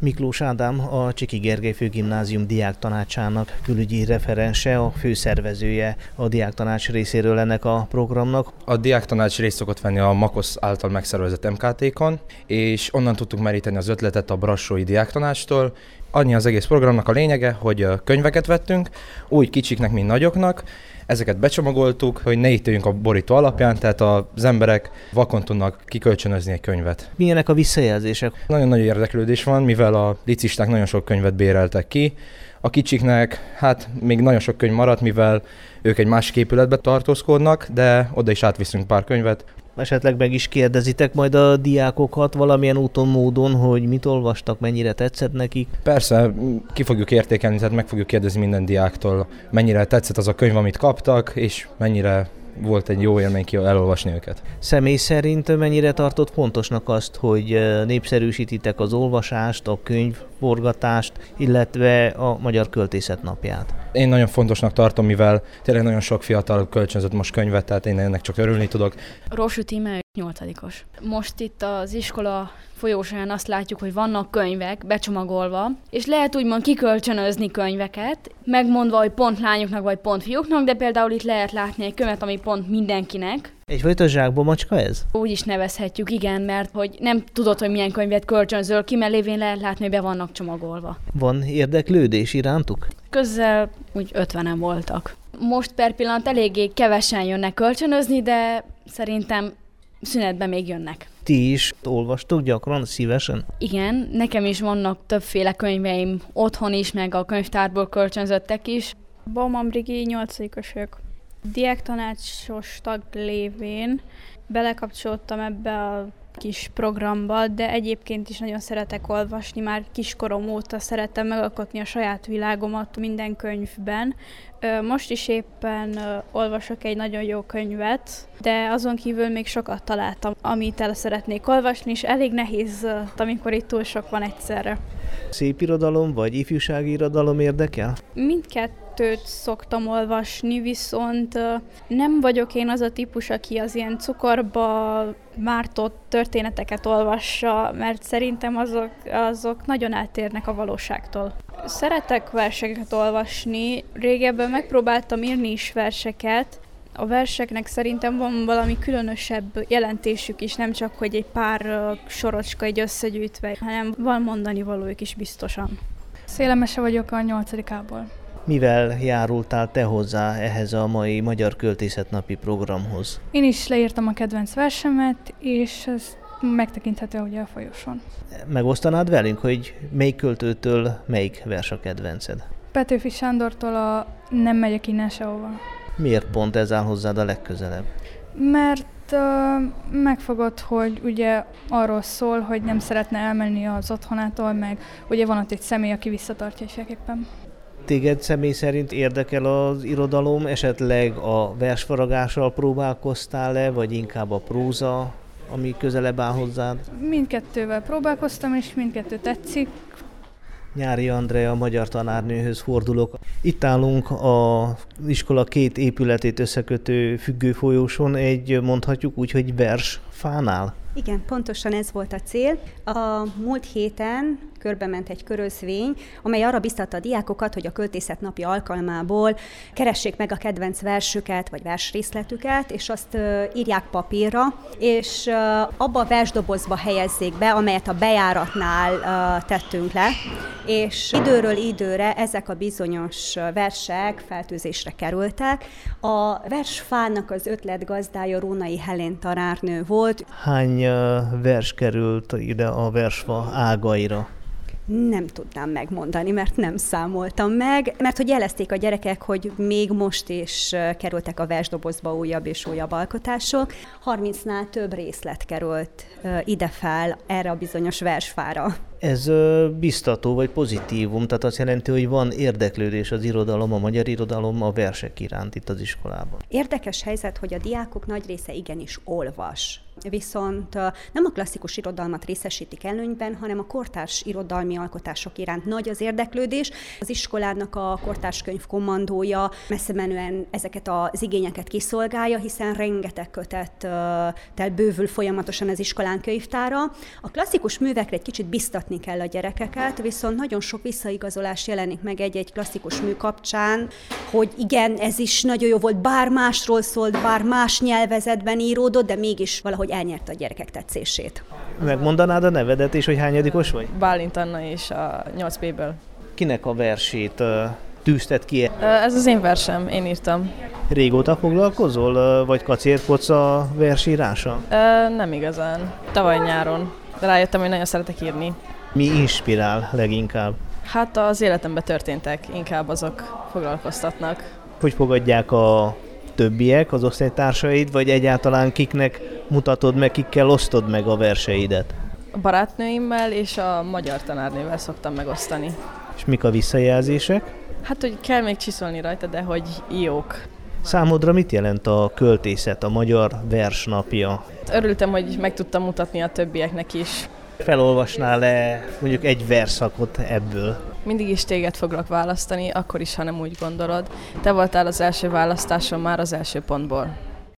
Miklós Ádám, a Csiki Gergely Főgimnázium diák tanácsának külügyi referense, a főszervezője a diák tanács részéről ennek a programnak. A diák tanács részt szokott venni a MAKOSZ által megszervezett MKT-kon, és onnan tudtuk meríteni az ötletet a Brassói diák tanácstól. Annyi az egész programnak a lényege, hogy könyveket vettünk, úgy kicsiknek, mint nagyoknak, Ezeket becsomagoltuk, hogy ne ítéljünk a borító alapján, tehát az emberek vakon tudnak kikölcsönözni egy könyvet. Milyenek a visszajelzések? Nagyon nagy érdeklődés van, mivel a licisták nagyon sok könyvet béreltek ki, a kicsiknek hát még nagyon sok könyv maradt, mivel ők egy másik épületbe tartózkodnak, de oda is átviszünk pár könyvet, esetleg meg is kérdezitek majd a diákokat valamilyen úton, módon, hogy mit olvastak, mennyire tetszett nekik? Persze, ki fogjuk értékelni, tehát meg fogjuk kérdezni minden diáktól, mennyire tetszett az a könyv, amit kaptak, és mennyire volt egy jó élmény ki elolvasni őket. Személy szerint mennyire tartott fontosnak azt, hogy eh, népszerűsítitek az olvasást, a könyvforgatást, illetve a Magyar Költészet napját? Én nagyon fontosnak tartom, mivel tényleg nagyon sok fiatal kölcsönzött most könyvet, tehát én ennek csak örülni tudok. Rosu Tíme, nyolcadikos. Most itt az iskola folyósán azt látjuk, hogy vannak könyvek becsomagolva, és lehet úgymond kikölcsönözni könyveket, megmondva, hogy pont lányoknak vagy pont fiúknak, de például itt lehet látni egy könyvet, ami pont mindenkinek. Egyfajta zsákba macska ez? Úgy is nevezhetjük, igen, mert hogy nem tudod, hogy milyen könyvet kölcsönzöl ki, mert lévén lehet látni, hogy be vannak csomagolva. Van érdeklődés irántuk? Közel úgy ötvenen voltak. Most per pillanat eléggé kevesen jönnek kölcsönözni, de szerintem szünetben még jönnek. Ti is olvastok gyakran, szívesen? Igen, nekem is vannak többféle könyveim otthon is, meg a könyvtárból kölcsönzöttek is. Bauman Brigi 8 Diáktanácsos tag lévén belekapcsoltam ebbe a kis programba, de egyébként is nagyon szeretek olvasni, már kiskorom óta szeretem megalkotni a saját világomat minden könyvben. Most is éppen olvasok egy nagyon jó könyvet, de azon kívül még sokat találtam, amit el szeretnék olvasni, és elég nehéz, amikor itt túl sok van egyszerre. Szép irodalom vagy ifjúsági irodalom érdekel? Mindkettő kettőt szoktam olvasni, viszont nem vagyok én az a típus, aki az ilyen cukorba mártott történeteket olvassa, mert szerintem azok, azok nagyon eltérnek a valóságtól. Szeretek verseket olvasni, régebben megpróbáltam írni is verseket, a verseknek szerintem van valami különösebb jelentésük is, nem csak, hogy egy pár sorocska egy összegyűjtve, hanem van mondani valójuk is biztosan. Szélemese vagyok a nyolcadikából. Mivel járultál te hozzá ehhez a mai Magyar Költészetnapi programhoz? Én is leírtam a kedvenc versemet, és ez megtekinthető ugye a folyosón. Megosztanád velünk, hogy melyik költőtől melyik vers a kedvenced? Petőfi Sándortól a Nem megyek innen sehova. Miért pont ez áll hozzád a legközelebb? Mert uh, megfogott, hogy ugye arról szól, hogy nem szeretne elmenni az otthonától, meg ugye van ott egy személy, aki visszatartja egyféleképpen. Téged személy szerint érdekel az irodalom, esetleg a versfaragással próbálkoztál-e, vagy inkább a próza, ami közelebb áll hozzád? Mindkettővel próbálkoztam, és mindkettő tetszik. Nyári Andrea, magyar tanárnőhöz fordulok. Itt állunk a iskola két épületét összekötő függő folyóson, egy mondhatjuk úgy, hogy vers fánál. Igen, pontosan ez volt a cél. A múlt héten körbe ment egy körözvény, amely arra biztatta a diákokat, hogy a költészet napi alkalmából keressék meg a kedvenc versüket, vagy versrészletüket, és azt írják papírra, és abba a versdobozba helyezzék be, amelyet a bejáratnál tettünk le, és időről időre ezek a bizonyos versek feltűzésre kerültek. A versfának az ötletgazdája Rónai Helén tanárnő volt. Hány vers került ide a versfa ágaira? Nem tudnám megmondani, mert nem számoltam meg, mert hogy jelezték a gyerekek, hogy még most is kerültek a versdobozba újabb és újabb alkotások. 30-nál több részlet került ide fel erre a bizonyos versfára. Ez biztató vagy pozitívum, tehát azt jelenti, hogy van érdeklődés az irodalom, a magyar irodalom a versek iránt itt az iskolában. Érdekes helyzet, hogy a diákok nagy része igenis olvas viszont nem a klasszikus irodalmat részesítik előnyben, hanem a kortárs irodalmi alkotások iránt nagy az érdeklődés. Az iskolának a kortárs könyv kommandója messze menően ezeket az igényeket kiszolgálja, hiszen rengeteg kötet bővül folyamatosan az iskolán könyvtára. A klasszikus művekre egy kicsit biztat oktatni kell a gyerekeket, viszont nagyon sok visszaigazolás jelenik meg egy-egy klasszikus mű kapcsán, hogy igen, ez is nagyon jó volt, bár másról szólt, bár más nyelvezetben íródott, de mégis valahogy elnyerte a gyerekek tetszését. Megmondanád a nevedet és hogy hányadikos vagy? Bálint Anna és a 8B-ből. Kinek a versét tűzted ki? Ez az én versem, én írtam. Régóta foglalkozol, vagy kacérkodsz a versírása? Nem igazán. Tavaly nyáron. De rájöttem, hogy nagyon szeretek írni. Mi inspirál leginkább? Hát az életemben történtek, inkább azok foglalkoztatnak. Hogy fogadják a többiek, az osztálytársaid, vagy egyáltalán kiknek mutatod meg, kikkel osztod meg a verseidet? A barátnőimmel és a magyar tanárnővel szoktam megosztani. És mik a visszajelzések? Hát, hogy kell még csiszolni rajta, de hogy jók. Számodra mit jelent a költészet, a magyar versnapja? Örültem, hogy meg tudtam mutatni a többieknek is. Felolvasnál le mondjuk egy verszakot ebből? Mindig is téged foglak választani, akkor is, ha nem úgy gondolod. Te voltál az első választásom már az első pontból.